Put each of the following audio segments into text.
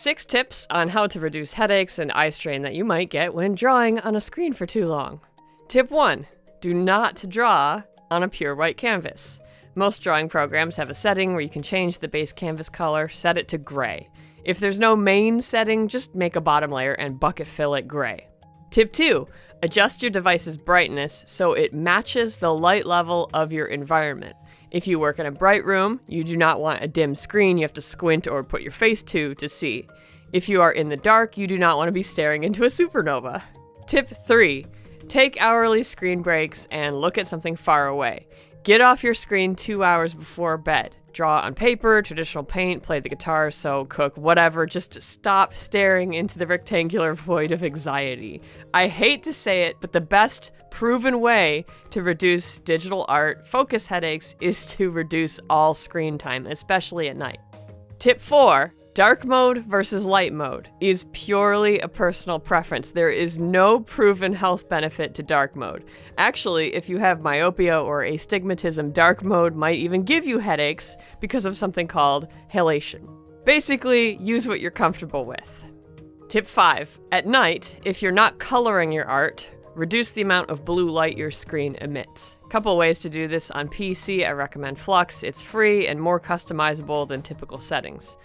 Six tips on how to reduce headaches and eye strain that you might get when drawing on a screen for too long. Tip 1 Do not draw on a pure white canvas. Most drawing programs have a setting where you can change the base canvas color, set it to gray. If there's no main setting, just make a bottom layer and bucket fill it gray. Tip 2 Adjust your device's brightness so it matches the light level of your environment. If you work in a bright room, you do not want a dim screen you have to squint or put your face to to see. If you are in the dark, you do not want to be staring into a supernova. Tip 3 Take hourly screen breaks and look at something far away. Get off your screen two hours before bed. Draw on paper, traditional paint, play the guitar, sew, cook, whatever. Just stop staring into the rectangular void of anxiety. I hate to say it, but the best proven way to reduce digital art focus headaches is to reduce all screen time, especially at night. Tip 4 Dark mode versus light mode is purely a personal preference. There is no proven health benefit to dark mode. Actually, if you have myopia or astigmatism, dark mode might even give you headaches because of something called halation. Basically, use what you're comfortable with. Tip 5. At night, if you're not coloring your art, reduce the amount of blue light your screen emits. Couple ways to do this on PC, I recommend f.lux. It's free and more customizable than typical settings.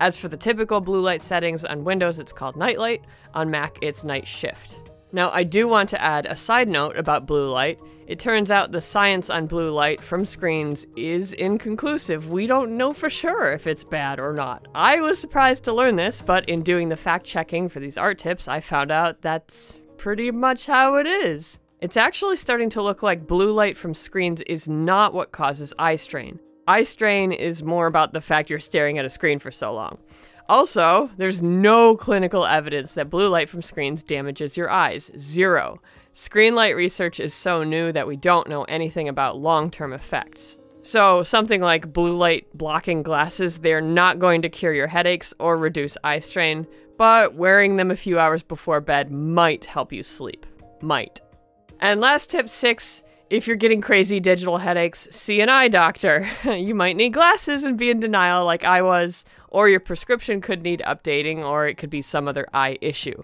As for the typical blue light settings on Windows, it's called Nightlight. On Mac, it's Night Shift. Now, I do want to add a side note about blue light. It turns out the science on blue light from screens is inconclusive. We don't know for sure if it's bad or not. I was surprised to learn this, but in doing the fact checking for these art tips, I found out that's pretty much how it is. It's actually starting to look like blue light from screens is not what causes eye strain. Eye strain is more about the fact you're staring at a screen for so long. Also, there's no clinical evidence that blue light from screens damages your eyes. Zero. Screen light research is so new that we don't know anything about long term effects. So, something like blue light blocking glasses, they're not going to cure your headaches or reduce eye strain, but wearing them a few hours before bed might help you sleep. Might. And last tip six if you're getting crazy digital headaches, see an eye doctor. you might need glasses and be in denial like I was, or your prescription could need updating, or it could be some other eye issue.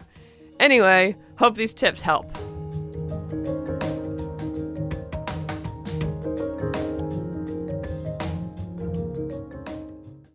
Anyway, hope these tips help.